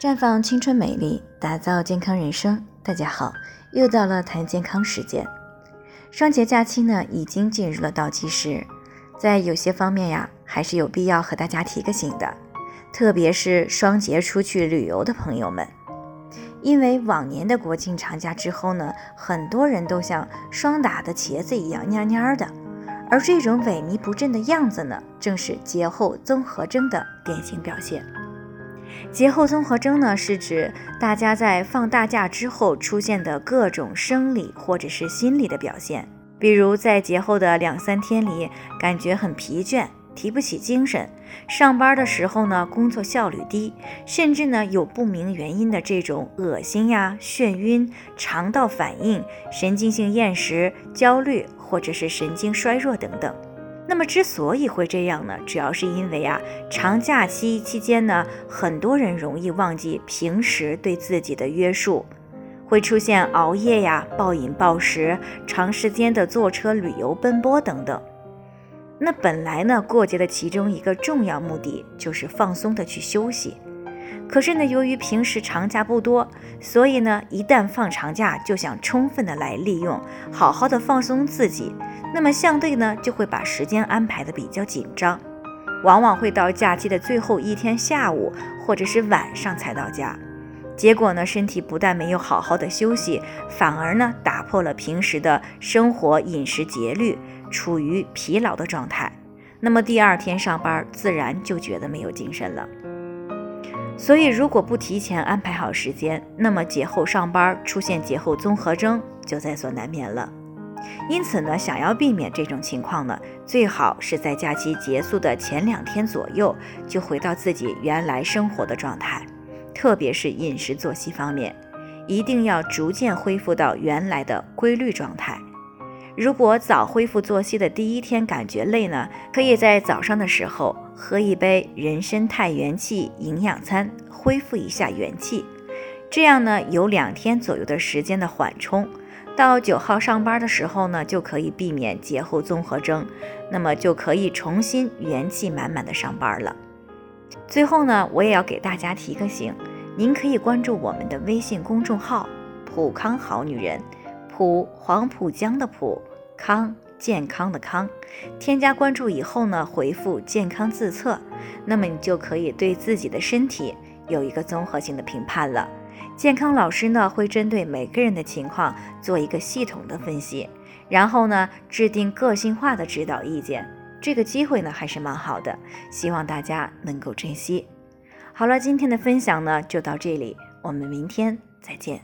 绽放青春美丽，打造健康人生。大家好，又到了谈健康时间。双节假期呢，已经进入了倒计时，在有些方面呀，还是有必要和大家提个醒的，特别是双节出去旅游的朋友们，因为往年的国庆长假之后呢，很多人都像霜打的茄子一样蔫蔫的，而这种萎靡不振的样子呢，正是节后综合征的典型表现。节后综合征呢，是指大家在放大假之后出现的各种生理或者是心理的表现，比如在节后的两三天里，感觉很疲倦，提不起精神，上班的时候呢，工作效率低，甚至呢有不明原因的这种恶心呀、眩晕、肠道反应、神经性厌食、焦虑或者是神经衰弱等等。那么之所以会这样呢，主要是因为啊，长假期期间呢，很多人容易忘记平时对自己的约束，会出现熬夜呀、暴饮暴食、长时间的坐车旅游奔波等等。那本来呢，过节的其中一个重要目的就是放松的去休息。可是呢，由于平时长假不多，所以呢，一旦放长假就想充分的来利用，好好的放松自己。那么相对呢，就会把时间安排的比较紧张，往往会到假期的最后一天下午或者是晚上才到家。结果呢，身体不但没有好好的休息，反而呢，打破了平时的生活饮食节律，处于疲劳的状态。那么第二天上班，自然就觉得没有精神了。所以，如果不提前安排好时间，那么节后上班出现节后综合征就在所难免了。因此呢，想要避免这种情况呢，最好是在假期结束的前两天左右就回到自己原来生活的状态，特别是饮食作息方面，一定要逐渐恢复到原来的规律状态。如果早恢复作息的第一天感觉累呢，可以在早上的时候喝一杯人参肽元气营养餐，恢复一下元气。这样呢，有两天左右的时间的缓冲，到九号上班的时候呢，就可以避免节后综合征，那么就可以重新元气满满的上班了。最后呢，我也要给大家提个醒，您可以关注我们的微信公众号“普康好女人”，普黄浦江的浦。康健康的康，添加关注以后呢，回复健康自测，那么你就可以对自己的身体有一个综合性的评判了。健康老师呢会针对每个人的情况做一个系统的分析，然后呢制定个性化的指导意见。这个机会呢还是蛮好的，希望大家能够珍惜。好了，今天的分享呢就到这里，我们明天再见。